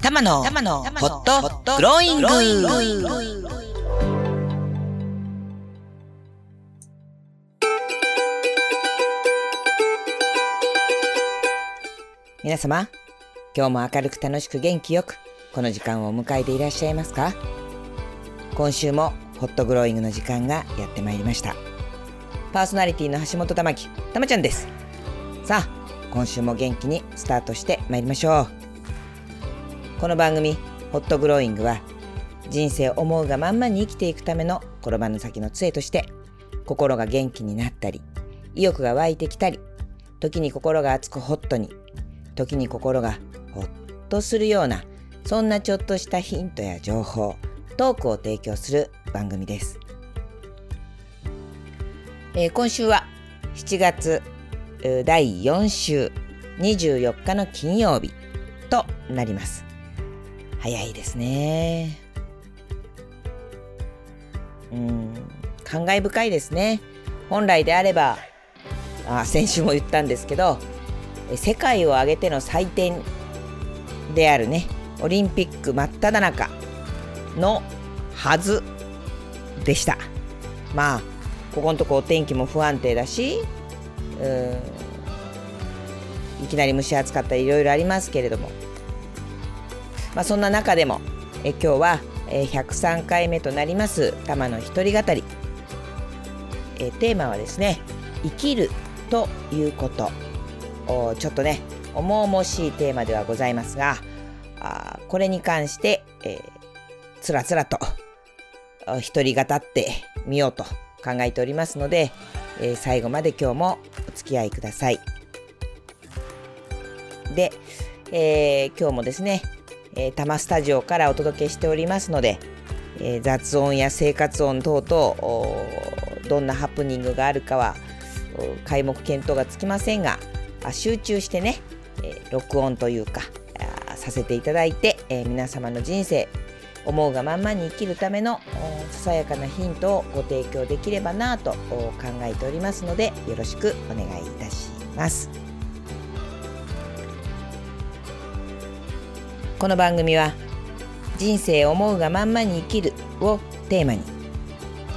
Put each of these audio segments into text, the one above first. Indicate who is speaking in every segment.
Speaker 1: 玉野ホットグローイング。皆様今日も明るく楽しく元気よくこの時間を迎えていらっしゃいますか？今週もホットグローイングの時間がやってまいりました。パーソナリティの橋本玉木たまちゃんですさあ今週も元気にスタートしてまいりましょう。この番組ホットグローイングは人生思うがまんまに生きていくための転ばぬ先の杖として心が元気になったり意欲が湧いてきたり時に心が熱くホットに時に心がほっとするようなそんなちょっとしたヒントや情報トークを提供する番組です、えー、今週は7月第4週24日の金曜日となります。早いですね。うん感慨深いですね。本来であればあ先週も言ったんですけど世界を挙げての祭典であるねオリンピック真っ只中のはずでした。まあここのとこお天気も不安定だしいきなり蒸し暑かったりいろいろありますけれども、まあ、そんな中でもえ今日は103回目となります玉の一人語り。えテーマはですね生きるということ。ちょっとね重々しいテーマではございますがあこれに関して、えー、つらつらと一人語ってみようと考えておりますので、えー、最後まで今日もお付き合いください。で、えー、今日もですね、えー、多摩スタジオからお届けしておりますので、えー、雑音や生活音等々どんなハプニングがあるかは皆目見当がつきませんが集中してね、えー、録音というかさせていただいて、えー、皆様の人生思うがまんまに生きるためのささやかなヒントをご提供できればなと考えておりますのでよろしくお願いいたします。この番組は人生思うがまんまに生きるをテーマに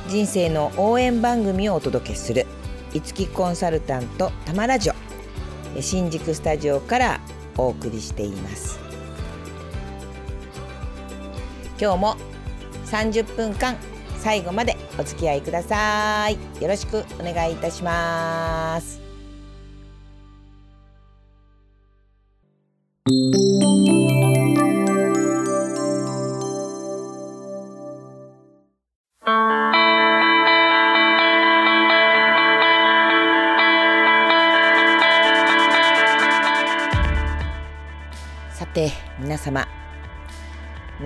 Speaker 1: 人生の応援番組をお届けするいつきコンサルタントたまラジオ新宿スタジオからお送りしています今日も30分間最後までお付き合いください。よろしくお願いいたします。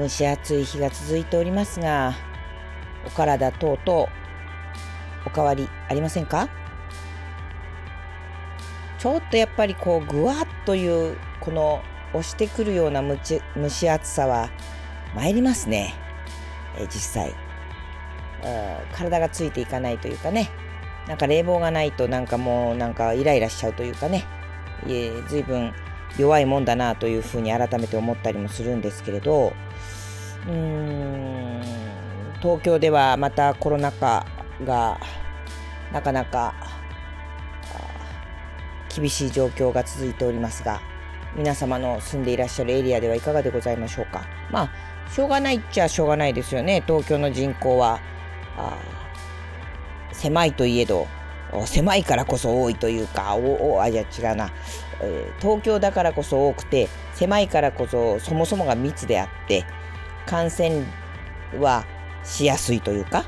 Speaker 1: 蒸し暑い日が続いておりますがお体等々お変わりありませんか？ちょっとやっぱりこうぐわっというこの押してくるような蒸し暑さは参りますね、え実際。体がついていかないというかね。なんか冷房がないとなんかもうなんかイライラしちゃうというかね、えー、随分弱いもんだなというふうに改めて思ったりもするんですけれどうーん東京ではまたコロナ禍がなかなか厳しい状況が続いておりますが皆様の住んでいらっしゃるエリアではいかがでございましょうか。まあしょうがないっちゃしょうがないですよね。東京の人口は狭いといえど狭いからこそ多いというかおおあじゃあ違うな、えー、東京だからこそ多くて狭いからこそそもそもが密であって感染はしやすいというか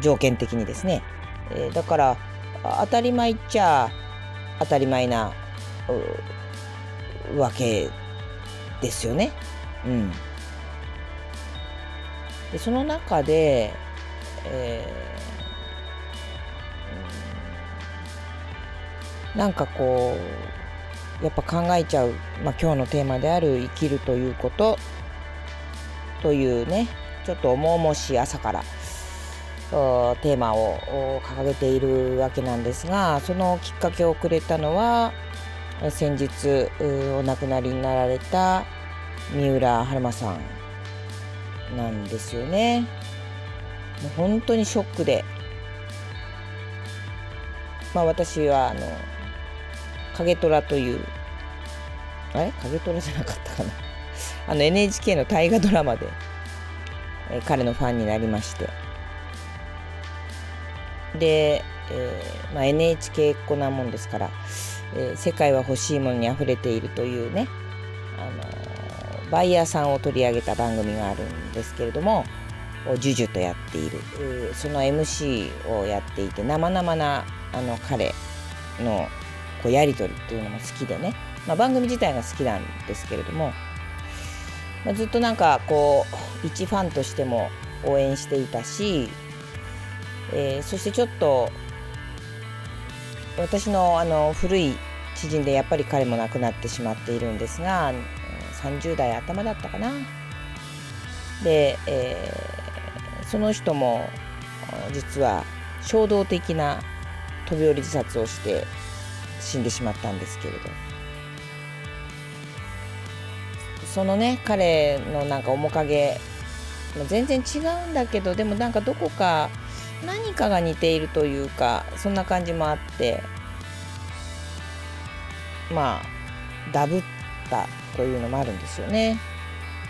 Speaker 1: 条件的にですね、えー、だから当たり前っちゃ当たり前なわけですよね。うん、でその中で、えーなんかこうやっぱ考えちゃう、まあ、今日のテーマである生きるということというねちょっと重々しい朝からテーマを掲げているわけなんですがそのきっかけをくれたのは先日お亡くなりになられた三浦春馬さんなんですよね。もう本当にショックでまあ私はあの影虎というあれ？影虎じゃなかったかな。あの NHK の大河ドラマで、えー、彼のファンになりまして。で、えーまあ、NHK っ子なもんですから、えー、世界は欲しいものにあふれているというね、あのー、バイヤーさんを取り上げた番組があるんですけれどもジュジュとやっている。その MC をやっていて生々なあの彼のこうやり取りっていうのも好きでね、まあ、番組自体が好きなんですけれども、まあ、ずっとなんかこう一ファンとしても応援していたし、えー、そしてちょっと私のあの古い知人でやっぱり彼も亡くなってしまっているんですが30代頭だったかな。で、えー、その人も実は衝動的な飛び降り自殺をして死んでしまったんですけれどそのね彼のなんか面影全然違うんだけどでもなんかどこか何かが似ているというかそんな感じもあってまあダブったというのもあるんですよね。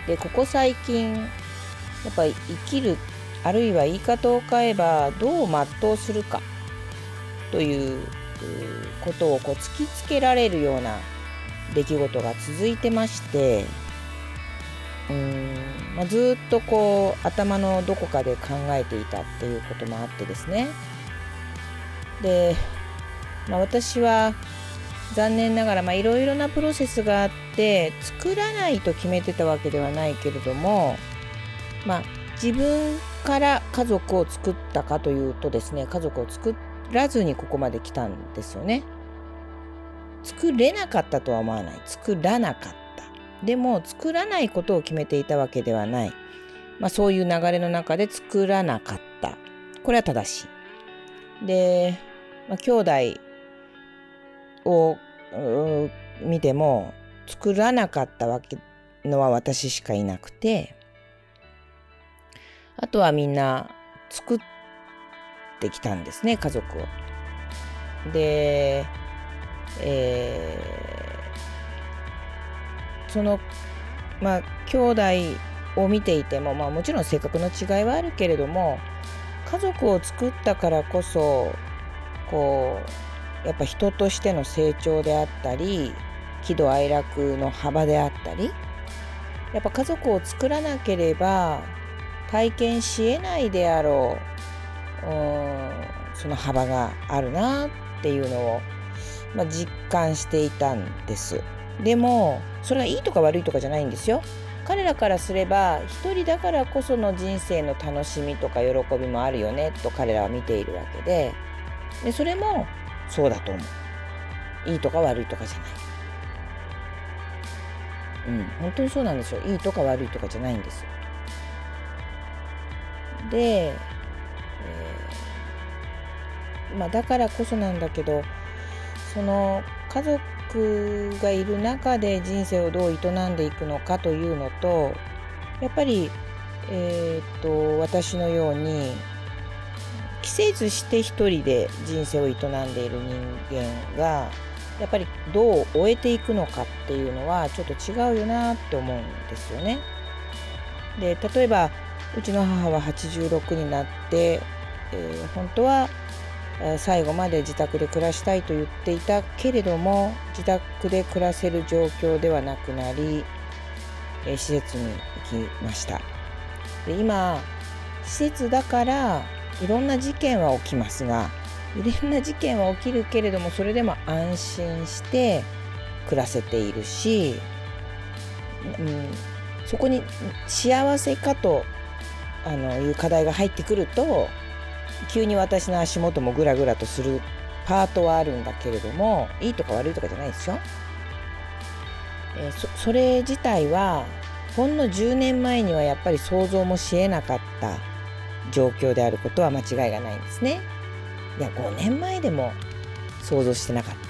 Speaker 1: でここ最近やっぱり生きるあるいは言い方を変えばどう全うするかということをこう突きつけられるような出来事が続いてましてうん、まあ、ずっとこう頭のどこかで考えていたっていうこともあってですね。で、まあ、私は残念ながらいろいろなプロセスがあって作らないと決めてたわけではないけれどもまあ自分から家族を作ったかというとですね家族を作っらずにここまで来たんですよね。作れなかったとは思わない作らなかったでも作らないことを決めていたわけではない、まあ、そういう流れの中で作らなかったこれは正しい。で、まあ、兄弟を見ても作らなかったわけのは私しかいなくてあとはみんな作ってきたんですね家族を。で、えー、そのまあ兄弟を見ていても、まあ、もちろん性格の違いはあるけれども家族を作ったからこそこうやっぱ人としての成長であったり喜怒哀楽の幅であったりやっぱ家族を作らなければ体験しえないであろうその幅があるなっていうのを、まあ、実感していたんです。でもそれがいいとか悪いとかじゃないんですよ。彼らからすれば一人だからこその人生の楽しみとか喜びもあるよねと彼らは見ているわけででそれもそうだと思う。いいとか悪いとかじゃない。うん、本当にそうなんですよ。いいとか悪いとかじゃないんです。で、えー、まあ、だからこそなんだけどその家族がいる中で人生をどう営んでいくのかというのとやっぱり、えー、っと私のように季節して一人で人生を営んでいる人間がやっぱりどう終えていくのかっていうのはちょっと違うよなって思うんですよね。で例えばうちの母は86になって、えー、本当は最後まで自宅で暮らしたいと言っていたけれども自宅で暮らせる状況ではなくなり、施設に行きました。で今施設だからいろんな事件は起きますがいろんな事件は起きるけれどもそれでも安心して暮らせているし、うん、そこに幸せかとあのいう課題が入ってくると急に私の足元もグラグラとするパートはあるんだけれどもいいとか悪いとかじゃないですよ。え、そそれ自体はほんの10年前にはやっぱり想像もしえなかった状況であることは間違いがないんですね。いや5年前でも想像してなかった。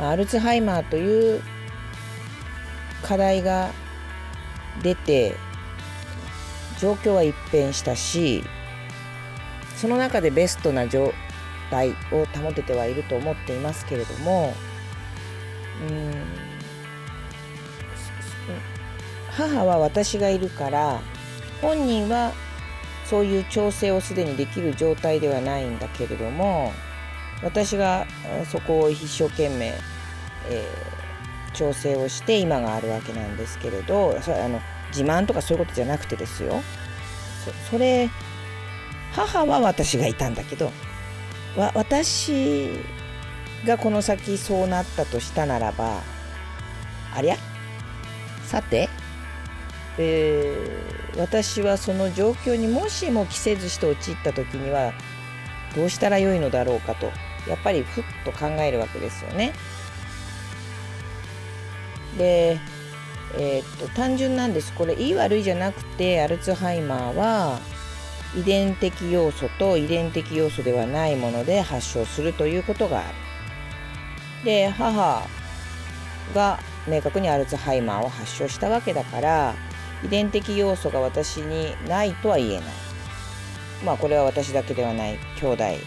Speaker 1: まあ、アルツハイマーという課題が出て状況は一変したしその中でベストな状態を保ててはいると思っていますけれどもうん母は私がいるから本人はそういう調整をすでにできる状態ではないんだけれども私がそこを一生懸命、えー、調整をして今があるわけなんですけれどそれあの自慢とかそういうことじゃなくてですよ。それ母は私がいたんだけどわ私がこの先そうなったとしたならばありゃ？さて、えー、私はその状況にもしも着せずして陥った時にはどうしたらよいのだろうかとやっぱりふっと考えるわけですよね。でえー、っと単純なんですこれいい悪いじゃなくてアルツハイマーは遺伝的要素と遺伝的要素ではないもので発症するということがある。で母が明確にアルツハイマーを発症したわけだから遺伝的要素が私にないとは言えない。まあこれは私だけではない兄弟、え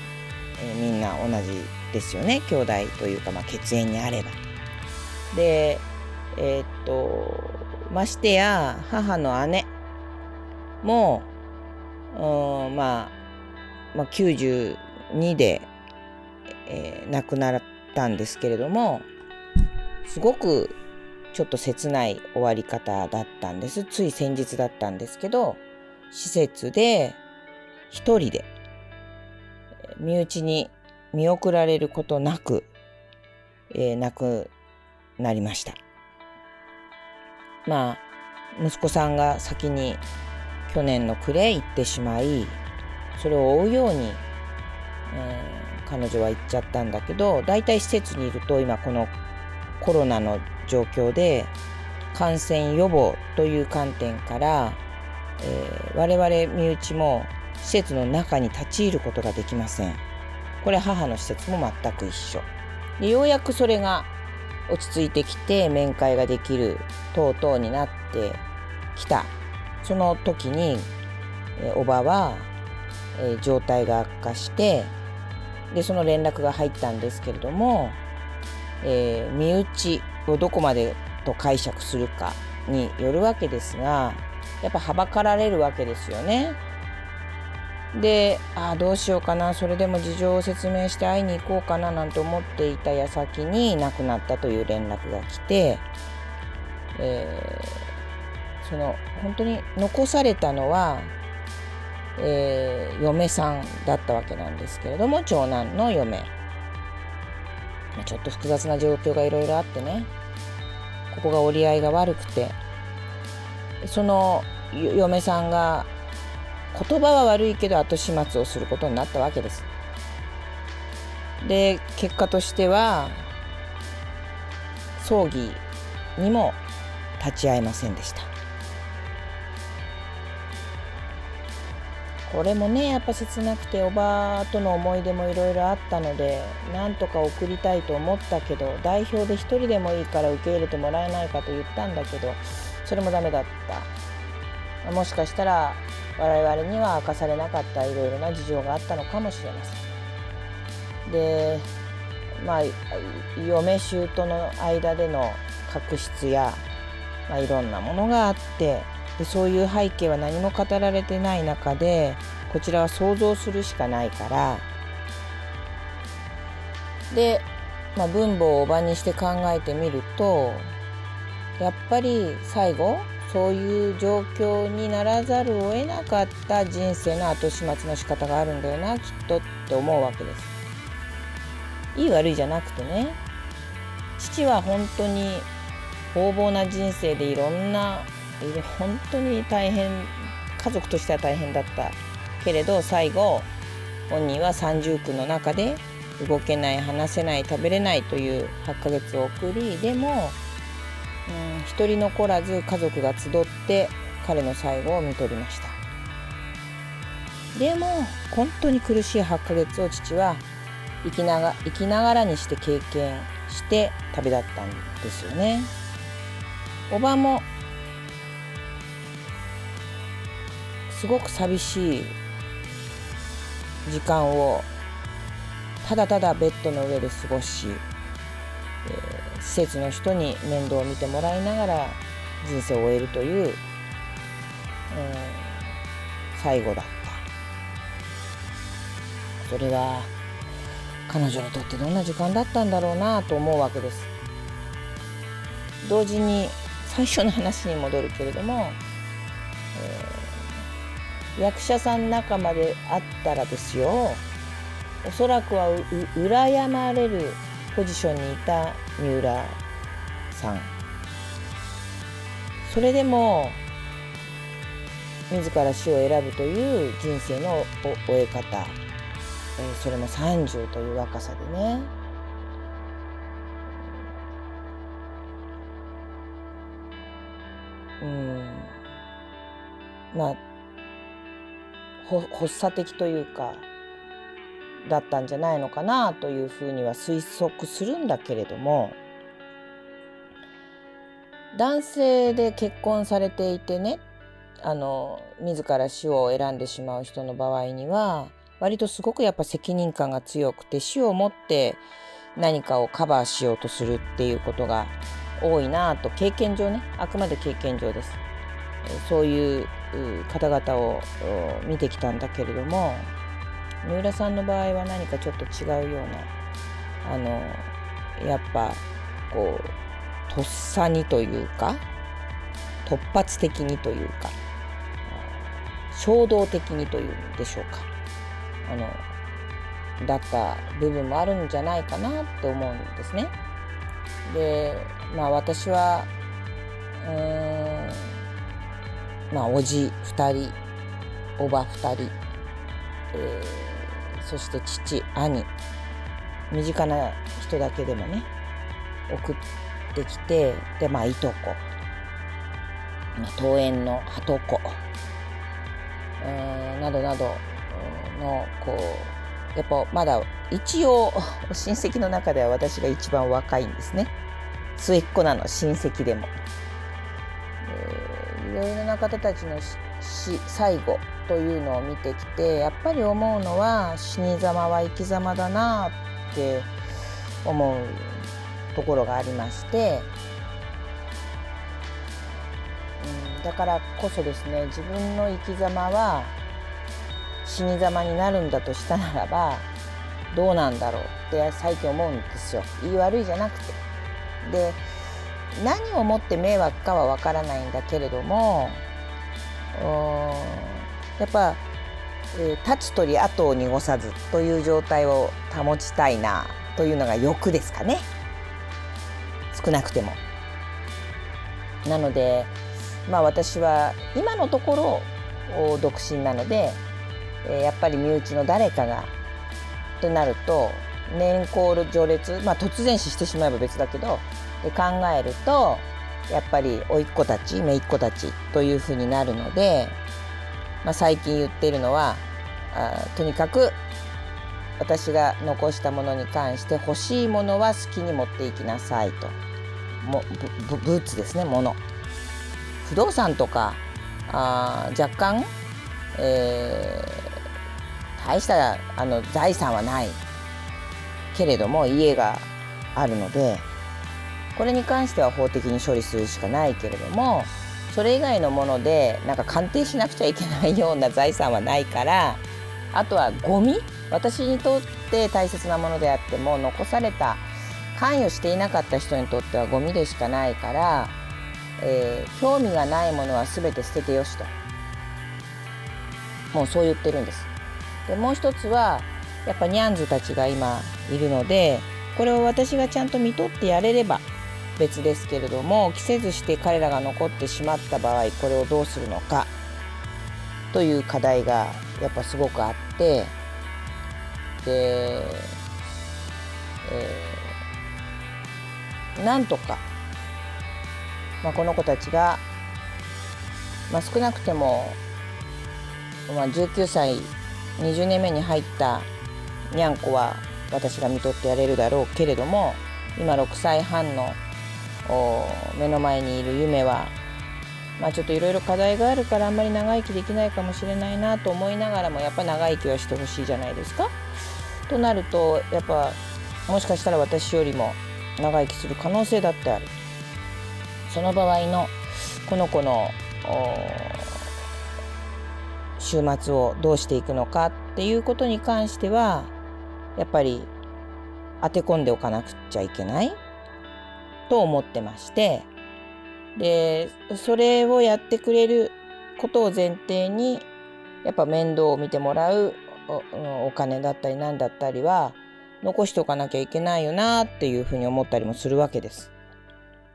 Speaker 1: ー、みんな同じですよね兄弟というかまあ血縁にあれば。でえー、っとましてや母の姉もうんまあ、まあ、92で、えー、亡くなったんですけれどもすごくちょっと切ない終わり方だったんです。つい先日だったんですけど施設で一人で身内に見送られることなく、えー、亡くなりました。まあ息子さんが先に去年の暮れ行ってしまいそれを追うように、えー、彼女は行っちゃったんだけど大体施設にいると今このコロナの状況で感染予防という観点から、えー、我々身内も施設の中に立ち入ることができません。これ母の施設も全く一緒。でようやくそれが落ち着いてきて面会ができる等々になってきたその時に、えーおばは、え状態が悪化してでその連絡が入ったんですけれども、えー、身内をどこまでと解釈するかによるわけですがやっぱはばかられるわけですよね。でああどうしようかなそれでも事情を説明して会いに行こうかななんて思っていた矢先に亡くなったという連絡が来て、えー、その本当に残されたのは、えー、嫁さんだったわけなんですけれども長男の嫁ちょっと複雑な状況がいろいろあってねここが折り合いが悪くてその嫁さんが言葉は悪いけど後始末をすることになったわけです。で結果としては葬儀にも立ち会えませんでした。これもねやっぱ切なくておばとの思い出もいろいろあったのでなんとか送りたいと思ったけど代表で一人でもいいから受け入れてもらえないかと言ったんだけどそれもダメだったもしかしたら我々には明かされなかったいろいろな事情があったのかもしれません。でまあ嫁姑の間での確執や、まあ、いろんなものがあってでそういう背景は何も語られてない中でこちらは想像するしかないからで、まあ、分母をおばにして考えてみるとやっぱり最後そういう状況にならざるを得なかった人生の後始末の仕方があるんだよなきっとって思うわけです。いい悪いじゃなくてね父は本当に横暴な人生でいろんな本当に大変家族としては大変だったけれど最後本人は三重苦の中で動けない話せない食べれないという8ヶ月を送りでもうん一人残らず家族が集って彼の最後を見とりましたでも本当に苦しい8ヶ月を父は生きなが生きながらにして経験して旅立ったんですよね。おばもすごく寂しい時間をただただベッドの上で過ごし、えー、施設の人に面倒を見てもらいながら人生を終えるという、うん、最後だった。それは彼女にとってどんな時間だったんだろうなと思うわけです。同時に最初の話に戻るけれども、えー、役者さん仲間であったらですよおそらくはう羨まれるポジションにいた三浦さん。それでも自ら死を選ぶという人生の終え方、えー、それも30という若さでね。うん。まあ発作的というかだったんじゃないのかなというふうには推測するんだけれども男性で結婚されていてねあの自ら死を選んでしまう人の場合には割とすごくやっぱ責任感が強くて死をもって何かをカバーしようとするっていうことが多いなと経験上ねあくまで経験上です。そういう方々を見てきたんだけれども三浦さんの場合は何かちょっと違うようなあのやっぱこうとっさにというか突発的にというか衝動的にというんでしょうかあのだった部分もあるんじゃないかなって思うんですね。でまあ私はうーんまあおじ2人おば2人、えー、そして父兄。身近な人だけでもね送ってきてでまあいとこ。まあ登園のはとこなどなどのこうやっぱまだ一応親戚の中では私が一番若いんですね。末っ子なの親戚でも。いろいろな方たちの死最後というのを見てきてやっぱり思うのは死に様は生き様だなって思うところがありまして、うん、だからこそですね自分の生き様は死に様になるんだとしたならばどうなんだろうって最近思うんですよ言い悪いじゃなくて。で何をもって迷惑かはわからないんだけれどもやっぱ、えー、立つ鳥後を濁さずという状態を保ちたいなというのが欲ですかね少なくても。なのでまあ私は今のところ独身なので、やっぱり身内の誰かがとなると年功序列まあ突然死してしまえば別だけどで考えるとやっぱり甥っ子たち姪っ子たちというふうになるので、まあ、最近言ってるのはあとにかく私が残したものに関して欲しいものは好きに持っていきなさいと。もブブーツですね物。不動産とかあ若干、えー、大したあの財産はないけれども家があるのでこれに関しては法的に処理するしかないけれどもそれ以外のものでなんか鑑定しなくちゃいけないような財産はないからあとはゴミ私にとって大切なものであっても残された関与していなかった人にとってはゴミでしかないから、えー、興味がないものは全て捨ててよしともうそう言ってるんです。でもう一つはやっぱニャンズたちが今いるのでこれを私がちゃんと見とってやれれば別ですけれども着せずして彼らが残ってしまった場合これをどうするのかという課題がやっぱすごくあってで、えー、なんとか、まあ、この子たちが、まあ、少なくても、まあ、19歳20年目に入ったにゃんこは私が見とってやれるだろうけれども今6歳半の目の前にいる夢はまあちょっといろいろ課題があるからあんまり長生きできないかもしれないなと思いながらもやっぱ長生きはしてほしいじゃないですか。となるとやっぱもしかしたら私よりも長生きする可能性だってある。その場合のこの子の週末をどうしていくのかっていうことに関してはやっぱり当て込んでおかなくちゃいけないと思ってましてでそれをやってくれることを前提にやっぱ面倒を見てもらうお金だったり何だったりは残しておかなきゃいけないよなっていうふうに思ったりもするわけです。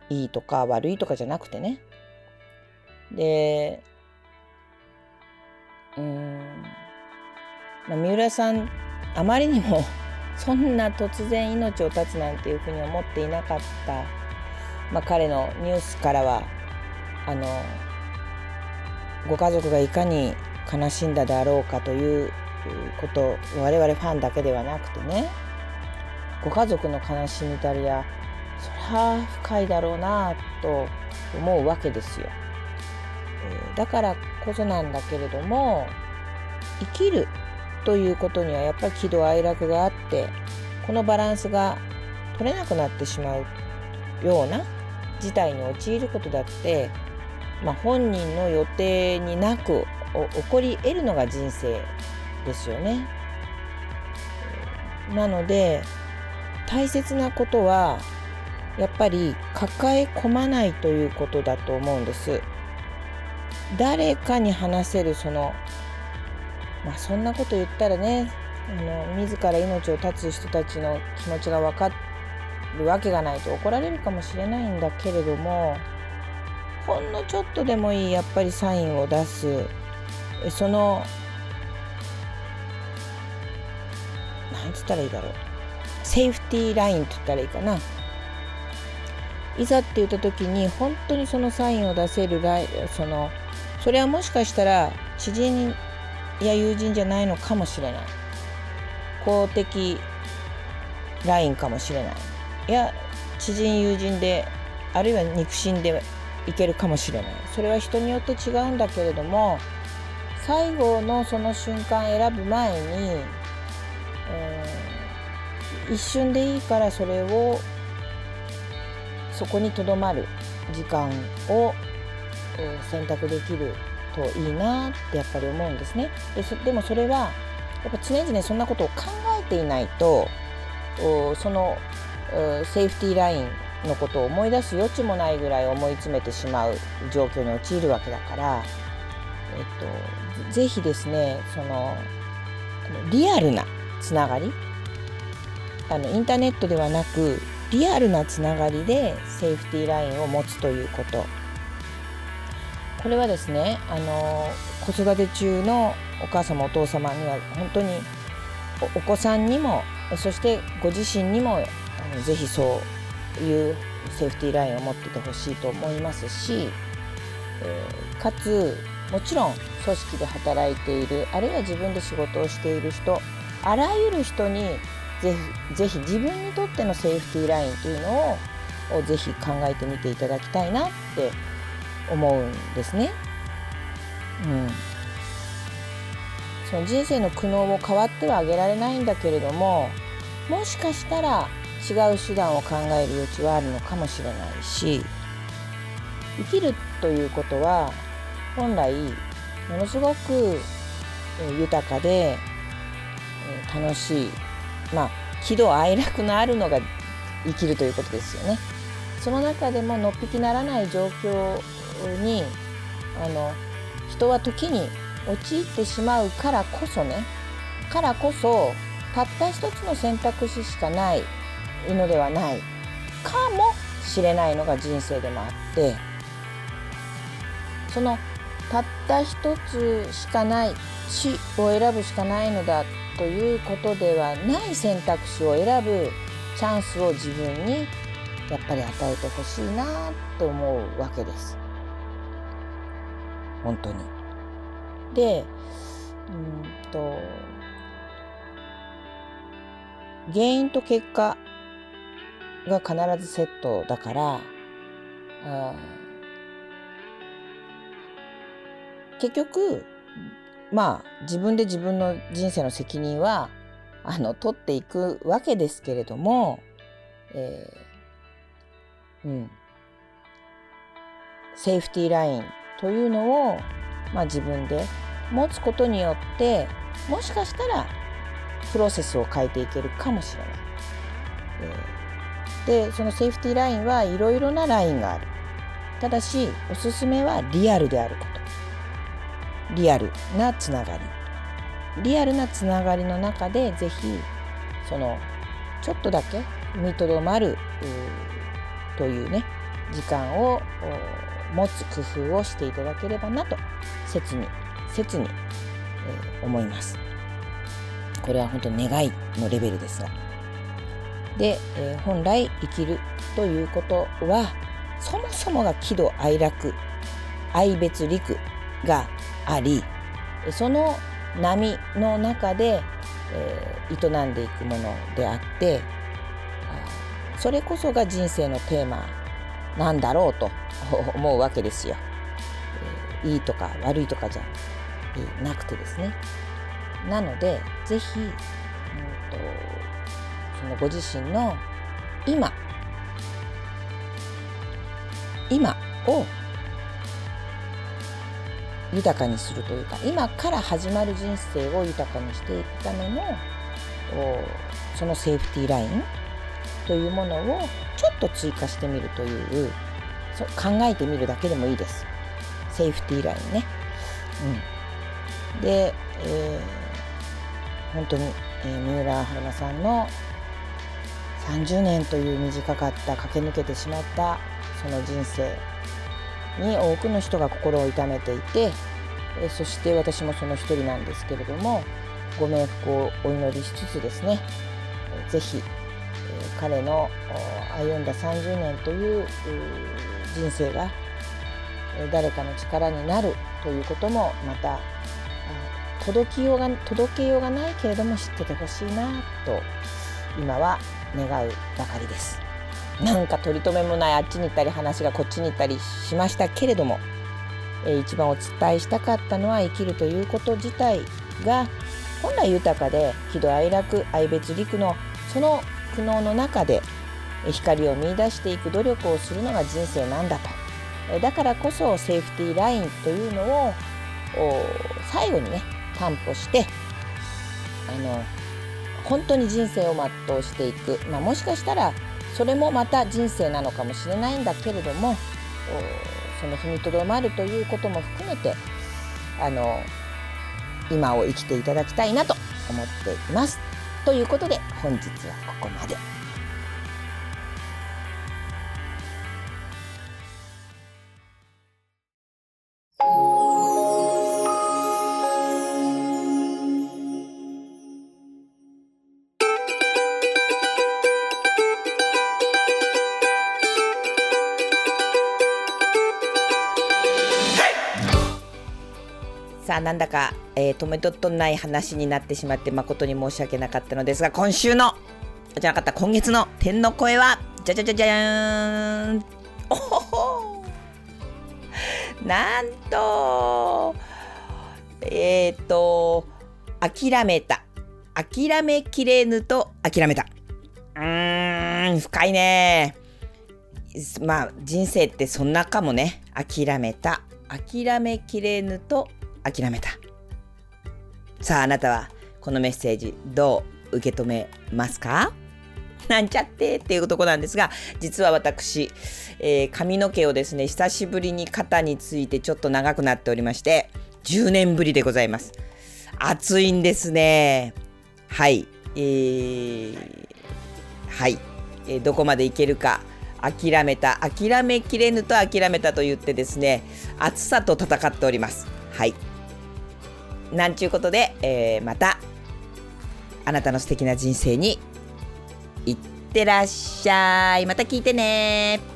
Speaker 1: いいとか悪いとかじゃなくてね。でうん、まあ、三浦さんあまりにもそんな突然命を絶つなんていうふうに思っていなかった、まあ、彼のニュースからはあのご家族がいかに悲しんだであろうかということ我々ファンだけではなくてねご家族の悲しみたりやそりゃ深いだろうなと思うわけですよ。だからこそなんだけれども生きるということにはやっぱり喜怒哀楽があってこのバランスが取れなくなってしまうような事態に陥ることだって、まあ、本人の予定になく起こり得るのが人生ですよね。なので大切なことはやっぱり抱え込まないということだと思うんです。誰かに話せるそのまあそんなこと言ったらねあの自ら命を絶つ人たちの気持ちが分かるわけがないと怒られるかもしれないんだけれどもほんのちょっとでもいいやっぱりサインを出す。そのなんつったらいいだろう。セーフティーラインって言ったらいいかな。いざって言った時に本当にそのサインを出せるライそのそれはもしかしたら知人や友人じゃないのかもしれない。公的ラインかもしれない。や知人友人であるいは肉親でいけるかもしれないそれは人によって違うんだけれども最後のその瞬間選ぶ前に、えー、一瞬でいいからそれをそこにとどまる時間を選択できるといいなってやっぱり思うんですね。ででもそれはやっぱ常々そんなことを考えていないとそのセーフティーラインのことを思い出す余地もないぐらい思い詰めてしまう状況に陥るわけだから、えっと、ぜひですねそのリアルなつながりあのインターネットではなくリアルなつながりでセーフティーラインを持つということ。これはですねあの子育て中のお母様お父様には本当にお子さんにもそしてご自身にものぜひそういうセーフティーラインを持っててほしいと思いますし、えー、かつもちろん組織で働いているあるいは自分で仕事をしている人あらゆる人にぜひぜひ自分にとってのセーフティーラインというのをぜひ考えてみていただきたいなって思うんですね。うん、その人生の苦悩を変わってはあげられないんだけれどももしかしたら違う手段を考える余地はあるのかもしれないし生きるということは本来ものすごく豊かで楽しい。まあ喜怒哀楽のあるのが生きるということですよね。その中でものっぴきならない状況にあの人は時に陥ってしまうからこそね。からこそたった一つの選択肢しかない。のではないかもしれないのが人生でもあってそのたった一つしかない死を選ぶしかないのだということではない選択肢を選ぶチャンスを自分にやっぱり与えてほしいなと思うわけです。本当に。でうんと原因と結果が必ずセットだからあ結局まあ自分で自分の人生の責任はあの取っていくわけですけれども、えー、うん、セーフティーラインというのを、まあ、自分で持つことによってもしかしたらプロセスを変えていけるかもしれない。えー、でそのセーフティーラインはいろいろなラインがある。ただしおすすめはリアルであること。リアルなつながり。リアルなつながりの中でぜひそのちょっとだけ見とどまるというね時間を持つ工夫をしていただければなと切に切に、えー、思います。これは本当願いのレベルですが。で、えー、本来生きるということはそもそもが喜怒哀楽愛別陸がありその波の中で、えー、営んでいくものであってそれこそが人生のテーマなんだろうと 思うわけですよ。えー、いいとか悪いとかじゃなくてですね。なのでぜひ、うん、そのご自身の今今を豊かにするというか今から始まる人生を豊かにしていくためのそのセーフティーラインというものをちょっと追加してみるというそう考えてみるだけでもいいです。セーフティーラインね。うん、で、えー、本当に、えー、三浦春馬さんの30年という短かった駆け抜けてしまったその人生に多くの人が心を痛めていて、そして私もその一人なんですけれどもご冥福をお祈りしつつですね、ぜひ、彼の歩んだ30年という人生が誰かの力になるということもまた届きようが届けようがないけれども知っててほしいなと今は願うばかりです。なんか取り留めもないあっちに行ったり話がこっちに行ったりしましたけれども、えー、一番お伝えしたかったのは生きるということ自体が本来豊かで喜怒哀楽愛別陸のその苦悩の中で光を見いだしていく努力をするのが人生なんだとだからこそセーフティーラインというのを最後にね担保してあの本当に人生を全うしていく、まあ、もしかしたらそれもまた人生なのかもしれないんだけれどもその踏みとどまるということも含めてあの今を生きていただきたいなと思っています。ということで本日はここまで。なんだか、えー、止めとっとない話になってしまって誠に申し訳なかったのですが今週のじゃなかった今月の天の声はじゃじゃじゃじゃーん。おほほなんとえっ、ー、と諦めた。諦めきれぬと諦めた。うーん深いね。まあ人生ってそんなかもね。諦めた。諦めきれぬと諦めた。さああなたはこのメッセージどう受け止めますか？なんちゃってっていうとこなんですが実は私、えー、髪の毛をですね久しぶりに肩についてちょっと長くなっておりまして10年ぶりでございます。暑いんですね。はい。えー、はい、えー、どこまでいけるか諦めた。諦めきれぬと諦めたと言ってですね暑さと戦っております。はい。なんちゅうことで、えー、またあなたの素敵な人生にいってらっしゃい。また聞いてね。